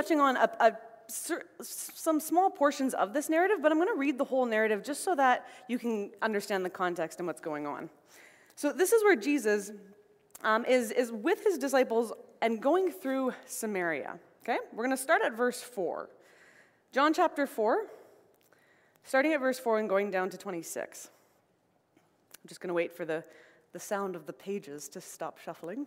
touching on a, a, some small portions of this narrative, but I'm going to read the whole narrative just so that you can understand the context and what's going on. So, this is where Jesus um, is, is with his disciples and going through Samaria. Okay? We're going to start at verse 4. John chapter 4, starting at verse 4 and going down to 26. I'm just going to wait for the, the sound of the pages to stop shuffling.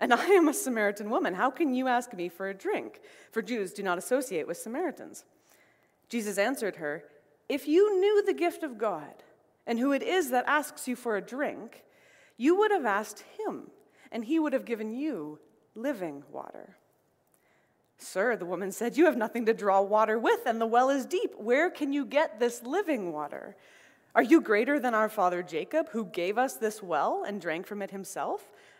and I am a Samaritan woman. How can you ask me for a drink? For Jews do not associate with Samaritans. Jesus answered her, If you knew the gift of God and who it is that asks you for a drink, you would have asked him, and he would have given you living water. Sir, the woman said, You have nothing to draw water with, and the well is deep. Where can you get this living water? Are you greater than our father Jacob, who gave us this well and drank from it himself,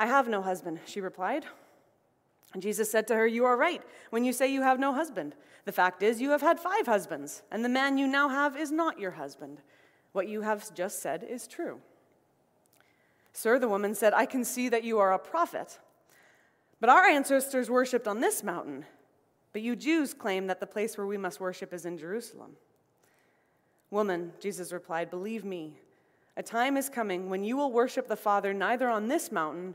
I have no husband, she replied. And Jesus said to her, You are right when you say you have no husband. The fact is, you have had five husbands, and the man you now have is not your husband. What you have just said is true. Sir, the woman said, I can see that you are a prophet. But our ancestors worshipped on this mountain, but you Jews claim that the place where we must worship is in Jerusalem. Woman, Jesus replied, Believe me, a time is coming when you will worship the Father neither on this mountain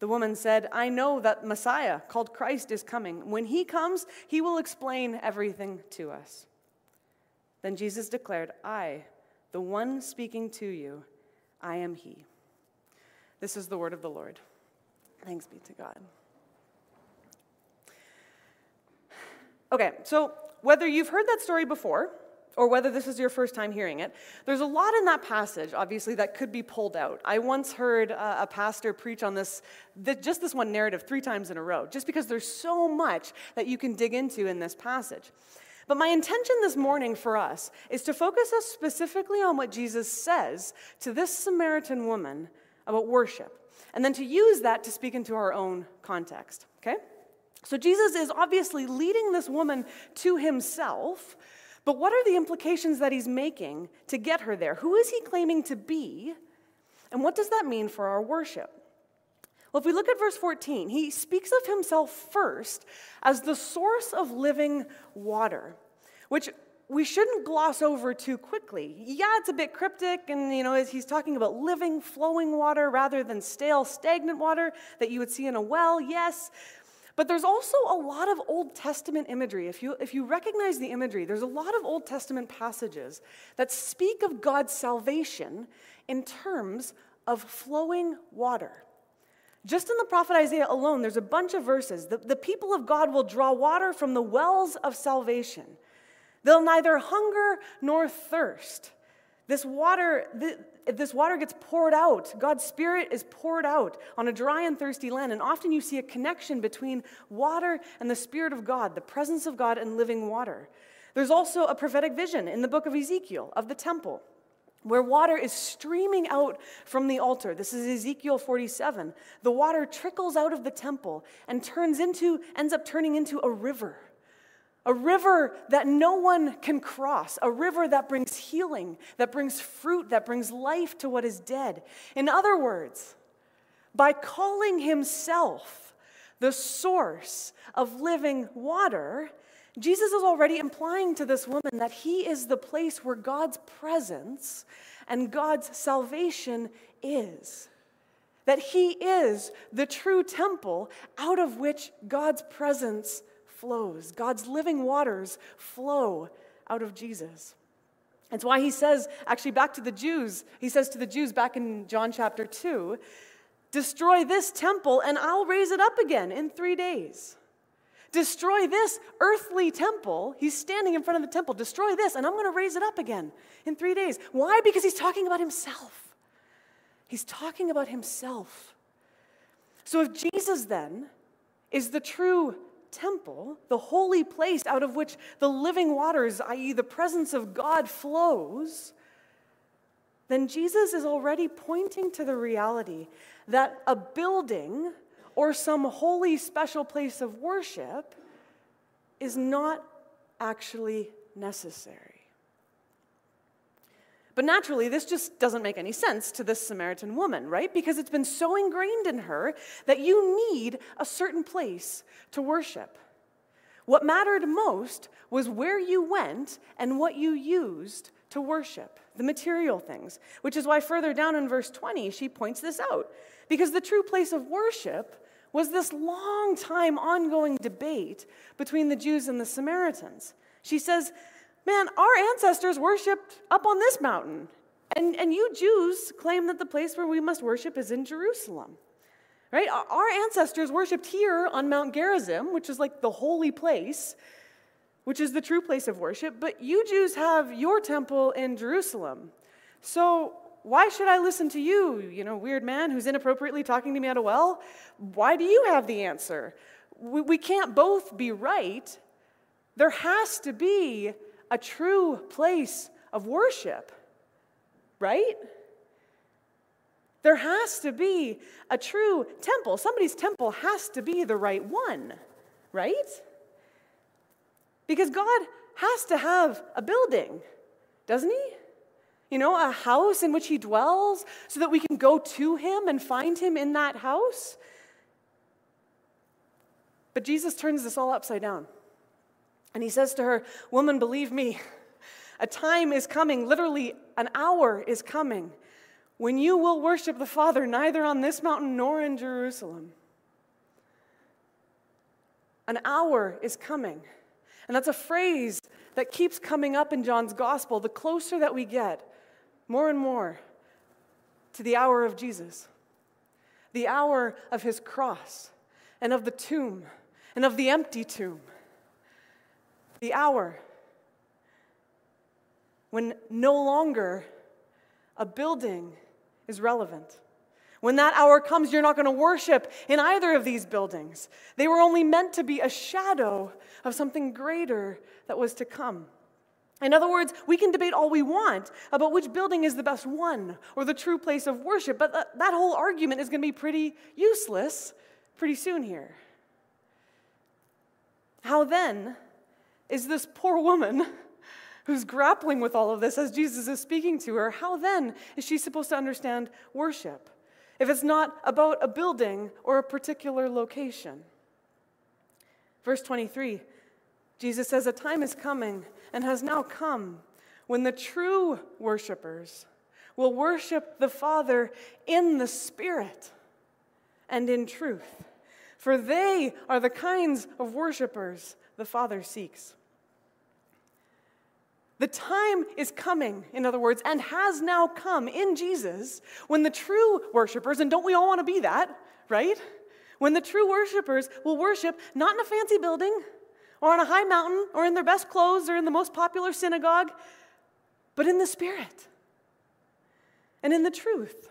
The woman said, I know that Messiah, called Christ, is coming. When he comes, he will explain everything to us. Then Jesus declared, I, the one speaking to you, I am he. This is the word of the Lord. Thanks be to God. Okay, so whether you've heard that story before, or whether this is your first time hearing it, there's a lot in that passage, obviously, that could be pulled out. I once heard uh, a pastor preach on this, just this one narrative, three times in a row, just because there's so much that you can dig into in this passage. But my intention this morning for us is to focus us specifically on what Jesus says to this Samaritan woman about worship, and then to use that to speak into our own context, okay? So Jesus is obviously leading this woman to himself but what are the implications that he's making to get her there? Who is he claiming to be? And what does that mean for our worship? Well, if we look at verse 14, he speaks of himself first as the source of living water, which we shouldn't gloss over too quickly. Yeah, it's a bit cryptic, and you know, he's talking about living, flowing water rather than stale, stagnant water that you would see in a well, yes, but there's also a lot of Old Testament imagery. If you, if you recognize the imagery, there's a lot of Old Testament passages that speak of God's salvation in terms of flowing water. Just in the prophet Isaiah alone, there's a bunch of verses. The, the people of God will draw water from the wells of salvation. They'll neither hunger nor thirst. This water, this water gets poured out. God's Spirit is poured out on a dry and thirsty land. And often you see a connection between water and the Spirit of God, the presence of God and living water. There's also a prophetic vision in the book of Ezekiel of the temple, where water is streaming out from the altar. This is Ezekiel 47. The water trickles out of the temple and turns into ends up turning into a river. A river that no one can cross, a river that brings healing, that brings fruit, that brings life to what is dead. In other words, by calling himself the source of living water, Jesus is already implying to this woman that he is the place where God's presence and God's salvation is. That he is the true temple out of which God's presence flows. God's living waters flow out of Jesus. It's why he says, actually, back to the Jews, he says to the Jews back in John chapter 2, destroy this temple and I'll raise it up again in three days. Destroy this earthly temple. He's standing in front of the temple. Destroy this, and I'm going to raise it up again in three days. Why? Because he's talking about himself. He's talking about himself. So if Jesus then is the true temple, the holy place out of which the living waters, i.e., the presence of God, flows, then Jesus is already pointing to the reality that a building or some holy special place of worship is not actually necessary. But naturally, this just doesn't make any sense to this Samaritan woman, right? Because it's been so ingrained in her that you need a certain place to worship. What mattered most was where you went and what you used to worship, the material things, which is why further down in verse 20, she points this out. Because the true place of worship was this long time ongoing debate between the Jews and the Samaritans. She says, Man, our ancestors worshiped up on this mountain. And, and you Jews claim that the place where we must worship is in Jerusalem. Right? Our ancestors worshiped here on Mount Gerizim, which is like the holy place, which is the true place of worship, but you Jews have your temple in Jerusalem. So why should I listen to you, you know, weird man who's inappropriately talking to me at a well? Why do you have the answer? We, we can't both be right. There has to be a true place of worship, right? There has to be a true temple. Somebody's temple has to be the right one, right? Because God has to have a building, doesn't He? You know, a house in which He dwells so that we can go to Him and find Him in that house. But Jesus turns this all upside down. And He says to her, Woman, believe me, a time is coming, literally, an hour is coming, when you will worship the Father neither on this mountain nor in Jerusalem. An hour is coming. And that's a phrase that keeps coming up in John's gospel. The closer that we get, more and more, to the hour of Jesus, the hour of his cross, and of the tomb, and of the empty tomb, the hour when no longer a building is relevant. When that hour comes, you're not going to worship in either of these buildings. They were only meant to be a shadow of something greater that was to come. In other words, we can debate all we want about which building is the best one or the true place of worship, but that, that whole argument is going to be pretty useless pretty soon here. How then is this poor woman who's grappling with all of this as Jesus is speaking to her, how then is she supposed to understand worship if it's not about a building or a particular location? Verse 23, Jesus says, A time is coming and has now come when the true worshipers will worship the Father in the Spirit and in truth. For they are the kinds of worshipers the Father seeks. The time is coming, in other words, and has now come in Jesus when the true worshipers, and don't we all want to be that, right? When the true worshipers will worship not in a fancy building or on a high mountain or in their best clothes or in the most popular synagogue, but in the Spirit and in the truth.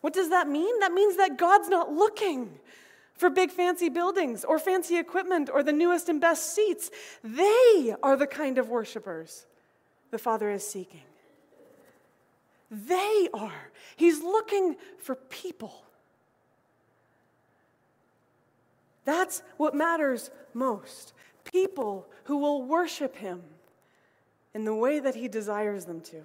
What does that mean? That means that God's not looking for big fancy buildings or fancy equipment or the newest and best seats. They are the kind of worshipers the Father is seeking. They are. He's looking for people. That's what matters most. People who will worship him in the way that he desires them to.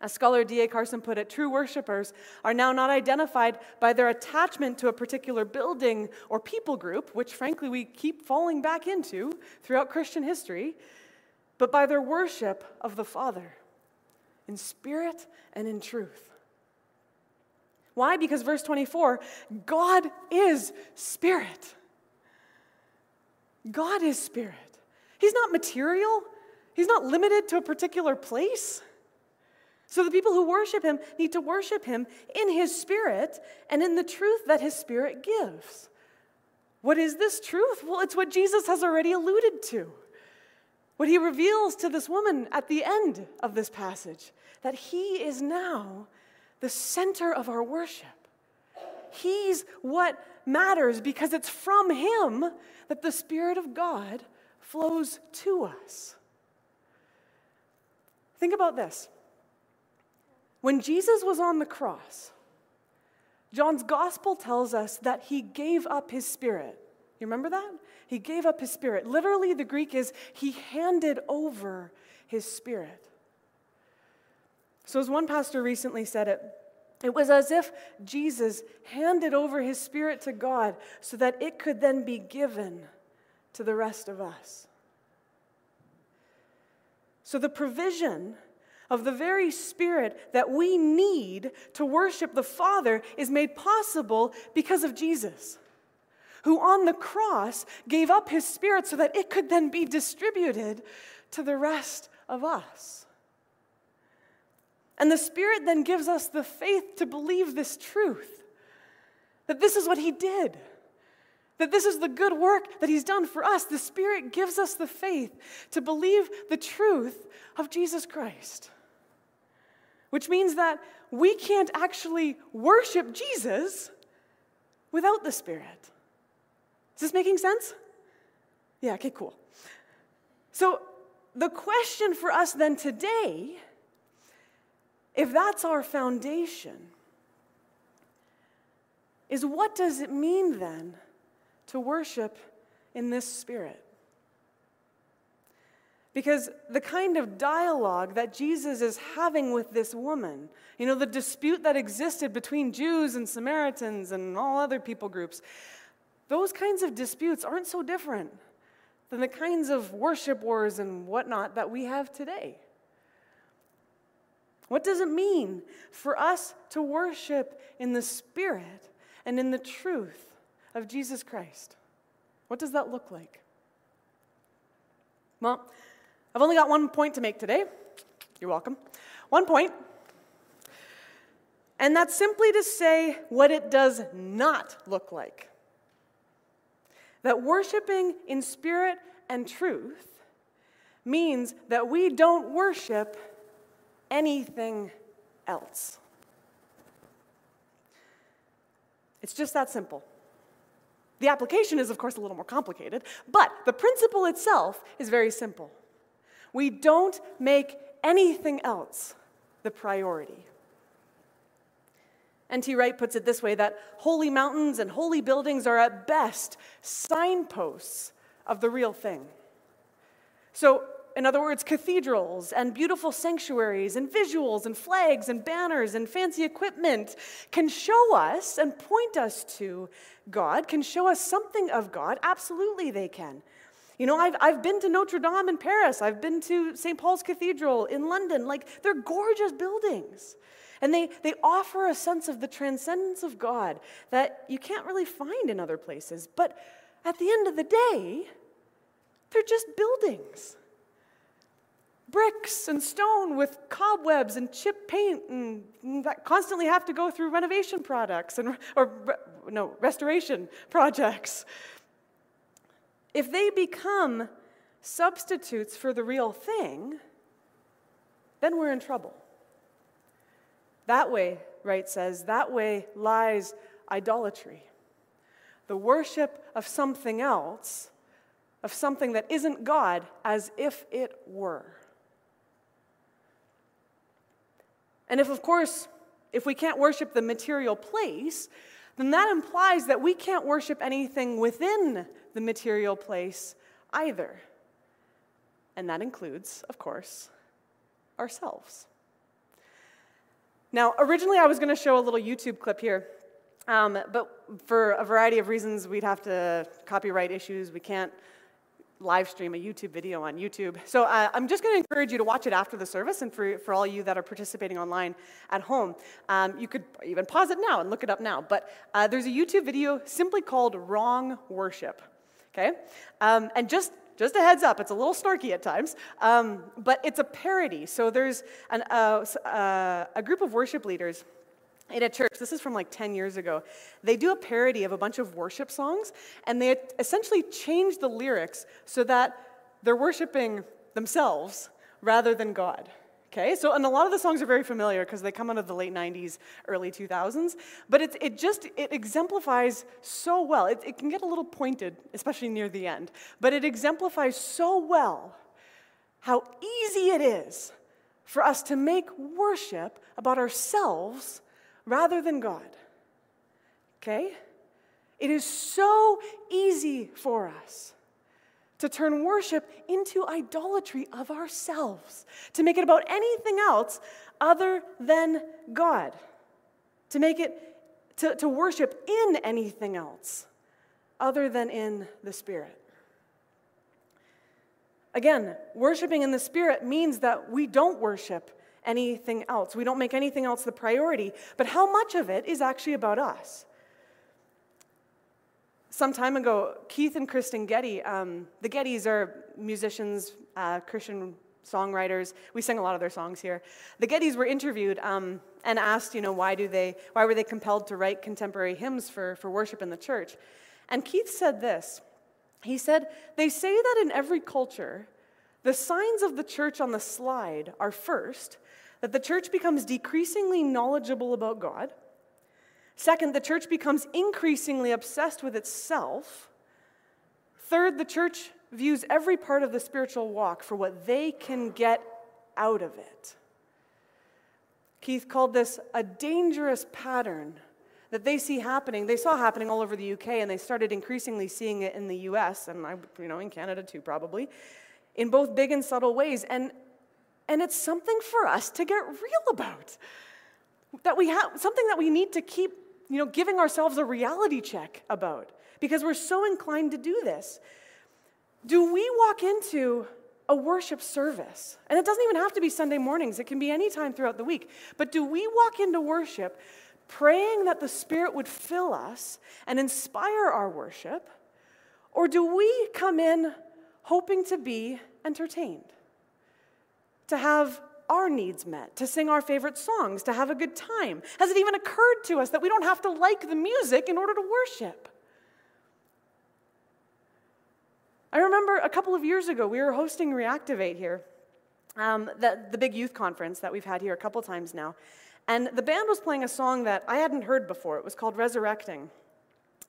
As scholar D.A. Carson put it, true worshipers are now not identified by their attachment to a particular building or people group, which frankly we keep falling back into throughout Christian history, but by their worship of the Father in spirit and in truth. Why? Because verse 24 God is spirit. God is spirit. He's not material, He's not limited to a particular place. So the people who worship him need to worship him in his spirit and in the truth that his spirit gives. What is this truth? Well, it's what Jesus has already alluded to. What he reveals to this woman at the end of this passage that he is now the center of our worship. He's what matters because it's from him that the Spirit of God flows to us. Think about this. When Jesus was on the cross, John's gospel tells us that he gave up his spirit. You remember that? He gave up his spirit. Literally, the Greek is he handed over his spirit. So, as one pastor recently said it, it was as if Jesus handed over his spirit to God so that it could then be given to the rest of us. So, the provision of the very spirit that we need to worship the Father is made possible because of Jesus, who on the cross gave up his spirit so that it could then be distributed to the rest of us. And the Spirit then gives us the faith to believe this truth that this is what He did, that this is the good work that He's done for us. The Spirit gives us the faith to believe the truth of Jesus Christ, which means that we can't actually worship Jesus without the Spirit. Is this making sense? Yeah, okay, cool. So, the question for us then today if that's our foundation, is what does it mean then to worship in this spirit? Because the kind of dialogue that Jesus is having with this woman, you know, the dispute that existed between Jews and Samaritans and all other people groups, those kinds of disputes aren't so different than the kinds of worship wars and whatnot that we have today. What does it mean for us to worship in the Spirit and in the truth of Jesus Christ? What does that look like? Well, I've only got one point to make today. You're welcome. One point. And that's simply to say what it does not look like. That worshiping in spirit and truth means that we don't worship anything else. It's just that simple. The application is, of course, a little more complicated, but the principle itself is very simple. We don't make anything else the priority. N.T. Wright puts it this way that holy mountains and holy buildings are at best signposts of the real thing. So, in other words, cathedrals and beautiful sanctuaries and visuals and flags and banners and fancy equipment can show us and point us to God, can show us something of God. Absolutely, they can. You know, I've, I've been to Notre Dame in Paris, I've been to St. Paul's Cathedral in London. Like, they're gorgeous buildings. And they, they offer a sense of the transcendence of God that you can't really find in other places. But at the end of the day, they're just buildings bricks and stone with cobwebs and chip paint and that constantly have to go through renovation products and or no restoration projects if they become substitutes for the real thing then we're in trouble. That way Wright says that way lies idolatry. The worship of something else of something that isn't god as if it were. And if, of course, if we can't worship the material place, then that implies that we can't worship anything within the material place either. And that includes, of course, ourselves. Now, originally I was going to show a little YouTube clip here, um, but for a variety of reasons, we'd have to copyright issues. We can't live stream a YouTube video on YouTube. So uh, I'm just going to encourage you to watch it after the service, and for, for all you that are participating online at home, um, you could even pause it now and look it up now. But uh, there's a YouTube video simply called Wrong Worship. Okay? Um, and just just a heads up, it's a little snarky at times, um, but it's a parody. So there's an, uh, uh, a group of worship leaders in a church, this is from like 10 years ago, they do a parody of a bunch of worship songs, and they essentially change the lyrics so that they're worshiping themselves rather than God. Okay, so and a lot of the songs are very familiar because they come out of the late 90s, early 2000s, but it, it just, it exemplifies so well. It, it can get a little pointed, especially near the end, but it exemplifies so well how easy it is for us to make worship about ourselves rather than God. Okay? It is so easy for us to turn worship into idolatry of ourselves, to make it about anything else other than God, to make it, to, to worship in anything else other than in the Spirit. Again, worshiping in the Spirit means that we don't worship anything else. We don't make anything else the priority. But how much of it is actually about us? Some time ago, Keith and Kristen Getty, um, the Gettys are musicians, uh, Christian songwriters. We sing a lot of their songs here. The Gettys were interviewed um, and asked, you know, why do they, why were they compelled to write contemporary hymns for, for worship in the church? And Keith said this. He said, they say that in every culture, the signs of the church on the slide are first, that the church becomes decreasingly knowledgeable about God. Second, the church becomes increasingly obsessed with itself. Third, the church views every part of the spiritual walk for what they can get out of it. Keith called this a dangerous pattern that they see happening. They saw happening all over the UK, and they started increasingly seeing it in the US, and I, you know, in Canada too, probably, in both big and subtle ways. And and it's something for us to get real about. That we have something that we need to keep, you know, giving ourselves a reality check about because we're so inclined to do this. Do we walk into a worship service? And it doesn't even have to be Sunday mornings, it can be any time throughout the week. But do we walk into worship praying that the Spirit would fill us and inspire our worship? Or do we come in hoping to be entertained? to have our needs met, to sing our favorite songs, to have a good time? Has it even occurred to us that we don't have to like the music in order to worship? I remember a couple of years ago, we were hosting Reactivate here, um, the, the big youth conference that we've had here a couple times now. And the band was playing a song that I hadn't heard before. It was called Resurrecting.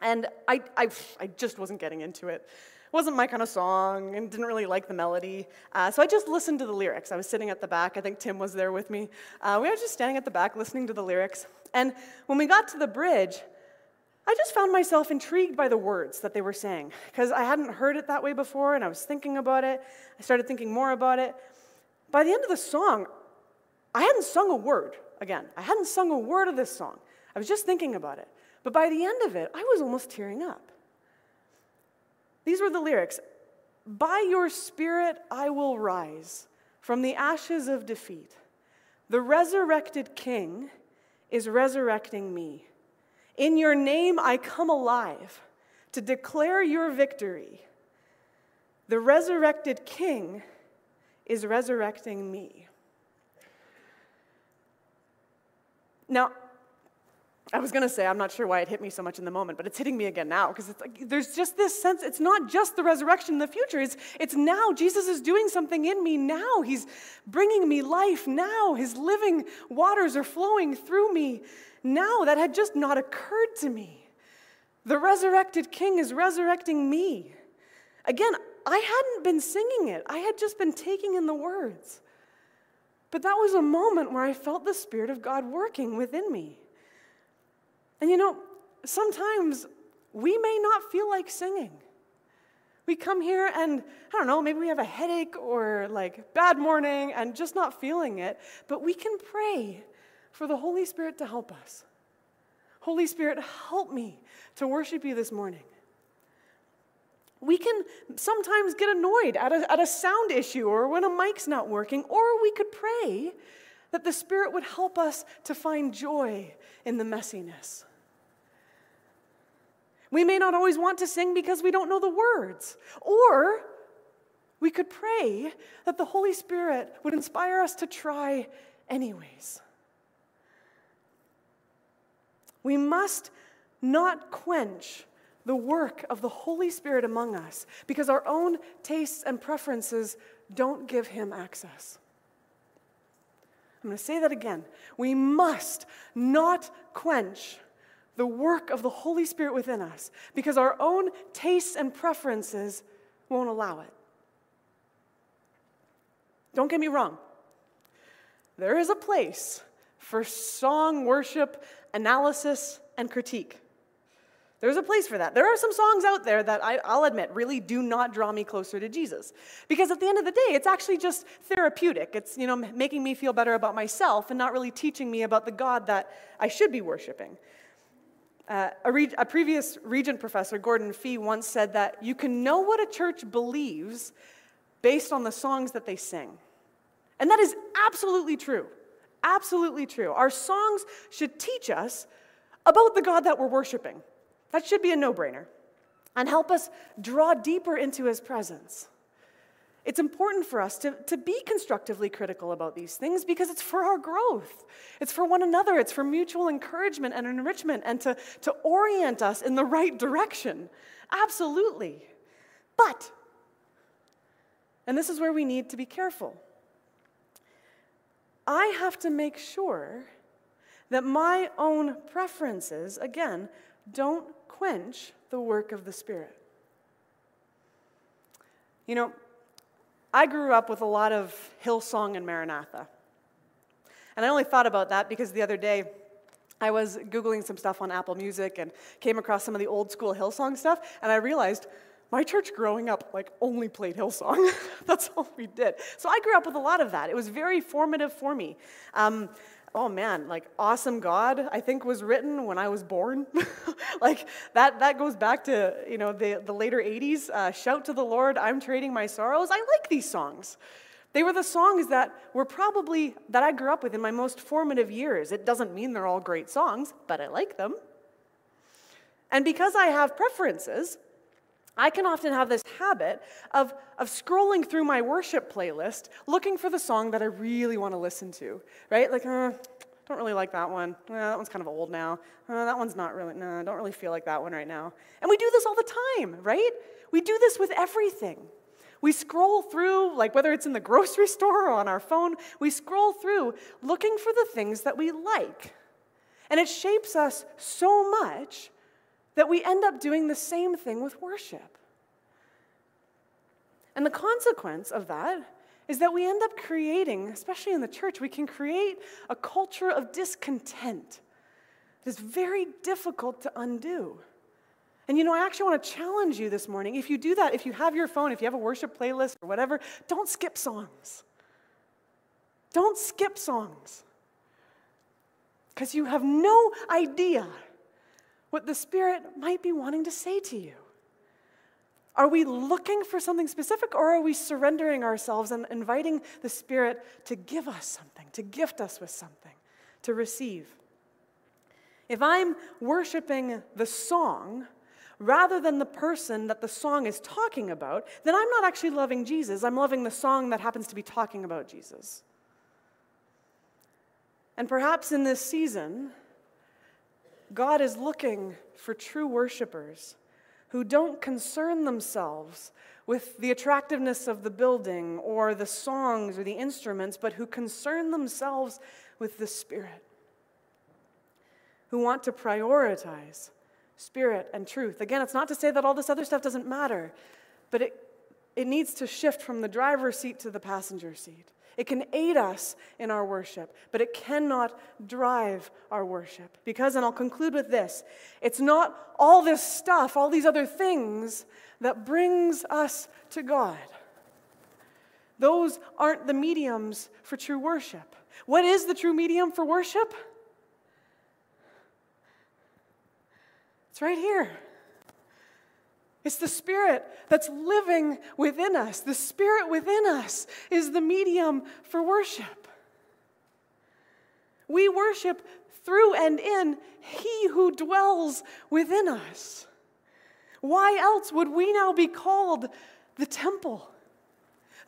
And I, I, I just wasn't getting into it wasn't my kind of song and didn't really like the melody. Uh, so I just listened to the lyrics. I was sitting at the back. I think Tim was there with me. Uh, we were just standing at the back listening to the lyrics. And when we got to the bridge, I just found myself intrigued by the words that they were saying because I hadn't heard it that way before and I was thinking about it. I started thinking more about it. By the end of the song, I hadn't sung a word again. I hadn't sung a word of this song. I was just thinking about it. But by the end of it, I was almost tearing up. These were the lyrics By your spirit I will rise from the ashes of defeat. The resurrected king is resurrecting me. In your name I come alive to declare your victory. The resurrected king is resurrecting me. Now, I was going to say, I'm not sure why it hit me so much in the moment, but it's hitting me again now because like there's just this sense, it's not just the resurrection in the future, it's, it's now. Jesus is doing something in me now. He's bringing me life now. His living waters are flowing through me now. That had just not occurred to me. The resurrected King is resurrecting me. Again, I hadn't been singing it, I had just been taking in the words. But that was a moment where I felt the Spirit of God working within me. And you know, sometimes we may not feel like singing. We come here and, I don't know, maybe we have a headache or like bad morning and just not feeling it, but we can pray for the Holy Spirit to help us. Holy Spirit, help me to worship you this morning. We can sometimes get annoyed at a, at a sound issue or when a mic's not working, or we could pray that the Spirit would help us to find joy in the messiness. We may not always want to sing because we don't know the words. Or we could pray that the Holy Spirit would inspire us to try anyways. We must not quench the work of the Holy Spirit among us because our own tastes and preferences don't give him access. I'm going to say that again. We must not quench the work of the Holy Spirit within us because our own tastes and preferences won't allow it. Don't get me wrong. There is a place for song worship, analysis, and critique. There's a place for that. There are some songs out there that I, will admit really do not draw me closer to Jesus. Because at the end of the day, it's actually just therapeutic. It's, you know, making me feel better about myself and not really teaching me about the God that I should be worshiping. Uh, a, re- a, previous regent professor, Gordon Fee, once said that you can know what a church believes based on the songs that they sing. And that is absolutely true. Absolutely true. Our songs should teach us about the God that we're worshiping. That should be a no brainer and help us draw deeper into his presence. It's important for us to, to be constructively critical about these things because it's for our growth. It's for one another. It's for mutual encouragement and enrichment and to, to orient us in the right direction. Absolutely. But, and this is where we need to be careful, I have to make sure that my own preferences, again, don't quench the work of the Spirit. You know, I grew up with a lot of Hillsong and Maranatha. And I only thought about that because the other day I was Googling some stuff on Apple Music and came across some of the old school Hillsong stuff, and I realized my church growing up like only played Hillsong. That's all we did. So I grew up with a lot of that. It was very formative for me. Um, oh man, like awesome God, I think was written when I was born. like that, that goes back to, you know, the, the later 80s. Uh, Shout to the Lord, I'm trading my sorrows. I like these songs. They were the songs that were probably, that I grew up with in my most formative years. It doesn't mean they're all great songs, but I like them. And because I have preferences, I can often have this habit of, of scrolling through my worship playlist looking for the song that I really want to listen to, right? Like, uh, don't really like that one. Uh, that one's kind of old now. Uh, that one's not really, no, I don't really feel like that one right now. And we do this all the time, right? We do this with everything. We scroll through, like whether it's in the grocery store or on our phone, we scroll through looking for the things that we like. And it shapes us so much that we end up doing the same thing with worship. And the consequence of that is that we end up creating, especially in the church, we can create a culture of discontent that is very difficult to undo. And you know, I actually want to challenge you this morning. If you do that, if you have your phone, if you have a worship playlist or whatever, don't skip songs. Don't skip songs. Because you have no idea what the Spirit might be wanting to say to you. Are we looking for something specific or are we surrendering ourselves and inviting the Spirit to give us something, to gift us with something, to receive? If I'm worshiping the song rather than the person that the song is talking about, then I'm not actually loving Jesus. I'm loving the song that happens to be talking about Jesus. And perhaps in this season, God is looking for true worshipers who don't concern themselves with the attractiveness of the building or the songs or the instruments, but who concern themselves with the Spirit, who want to prioritize Spirit and truth. Again, it's not to say that all this other stuff doesn't matter, but it, it needs to shift from the driver's seat to the passenger seat. It can aid us in our worship, but it cannot drive our worship. Because, and I'll conclude with this it's not all this stuff, all these other things that brings us to God. Those aren't the mediums for true worship. What is the true medium for worship? It's right here. It's the Spirit that's living within us. The Spirit within us is the medium for worship. We worship through and in He who dwells within us. Why else would we now be called the temple?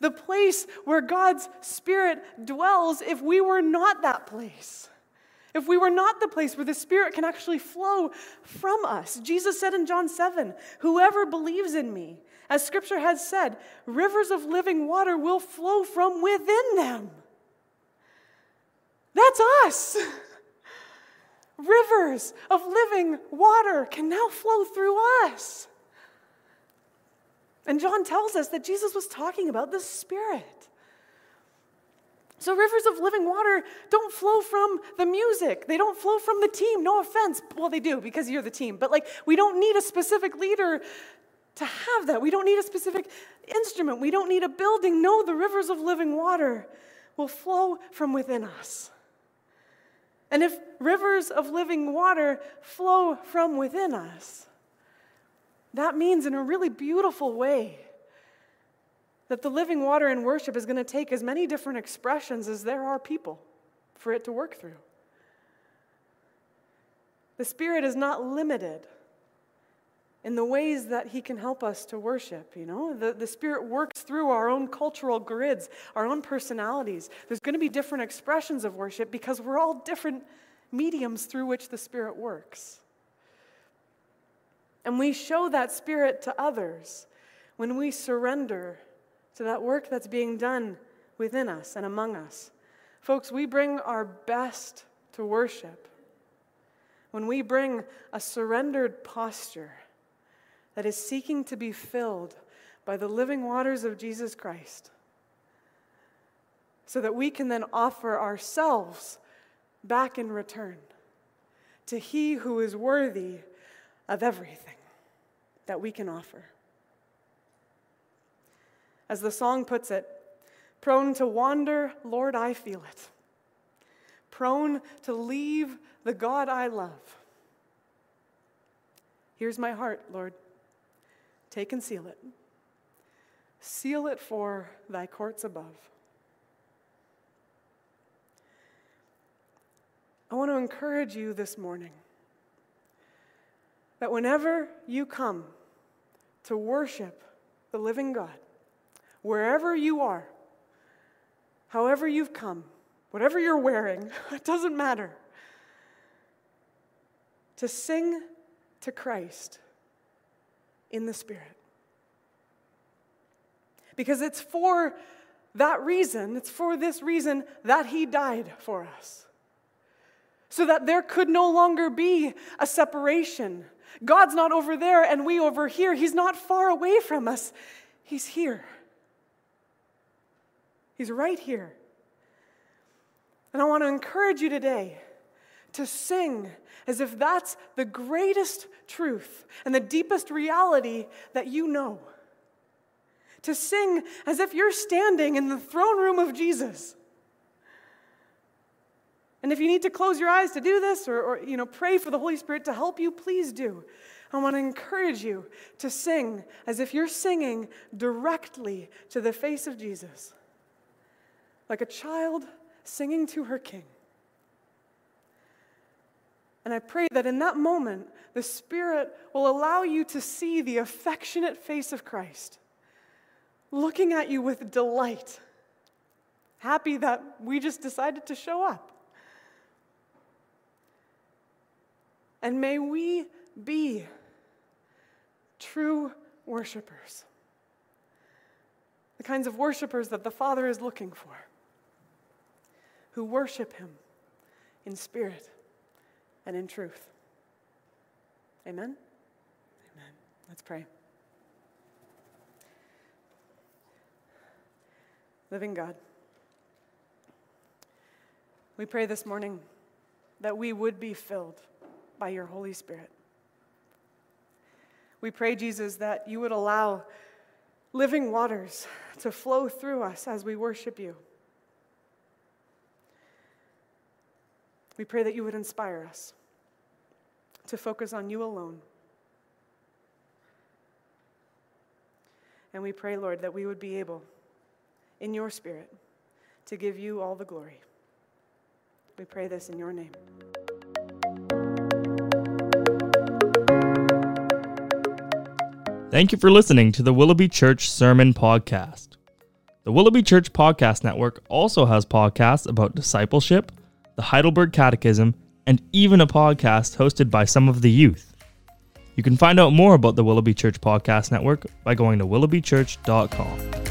The place where God's Spirit dwells if we were not that place? If we were not the place where the Spirit can actually flow from us, Jesus said in John 7 Whoever believes in me, as Scripture has said, rivers of living water will flow from within them. That's us. Rivers of living water can now flow through us. And John tells us that Jesus was talking about the Spirit. So, rivers of living water don't flow from the music. They don't flow from the team. No offense. Well, they do because you're the team. But, like, we don't need a specific leader to have that. We don't need a specific instrument. We don't need a building. No, the rivers of living water will flow from within us. And if rivers of living water flow from within us, that means in a really beautiful way that the living water in worship is going to take as many different expressions as there are people for it to work through. The Spirit is not limited in the ways that He can help us to worship. You know, the, the Spirit works through our own cultural grids, our own personalities. There's going to be different expressions of worship because we're all different mediums through which the Spirit works. And we show that Spirit to others when we surrender to that work that's being done within us and among us. Folks, we bring our best to worship when we bring a surrendered posture that is seeking to be filled by the living waters of Jesus Christ, so that we can then offer ourselves back in return to He who is worthy of everything that we can offer. As the song puts it, prone to wander, Lord, I feel it. Prone to leave the God I love. Here's my heart, Lord. Take and seal it. Seal it for thy courts above. I want to encourage you this morning that whenever you come to worship the living God, wherever you are, however you've come, whatever you're wearing, it doesn't matter. To sing to Christ in the Spirit. Because it's for that reason, it's for this reason that He died for us. So that there could no longer be a separation. God's not over there and we over here. He's not far away from us, He's here. He's right here. And I want to encourage you today to sing as if that's the greatest truth and the deepest reality that you know. To sing as if you're standing in the throne room of Jesus. And if you need to close your eyes to do this or, or you know, pray for the Holy Spirit to help you, please do. I want to encourage you to sing as if you're singing directly to the face of Jesus like a child singing to her king. And I pray that in that moment, the Spirit will allow you to see the affectionate face of Christ looking at you with delight, happy that we just decided to show up. And may we be true worshipers, the kinds of worshipers that the Father is looking for who worship him in spirit and in truth. Amen? Amen. Let's pray. Living God, We pray this morning that we would be filled by your Holy Spirit. We pray, Jesus, that you would allow living waters to flow through us as we worship you. We pray that you would inspire us to focus on you alone. And we pray, Lord, that we would be able, in your spirit, to give you all the glory. We pray this in your name. Thank you for listening to the Willoughby Church Sermon Podcast. The Willoughby Church Podcast Network also has podcasts about discipleship, the Heidelberg Catechism, and even a podcast hosted by some of the youth. You can find out more about the Willoughby Church Podcast Network by going to willoughbychurch.com.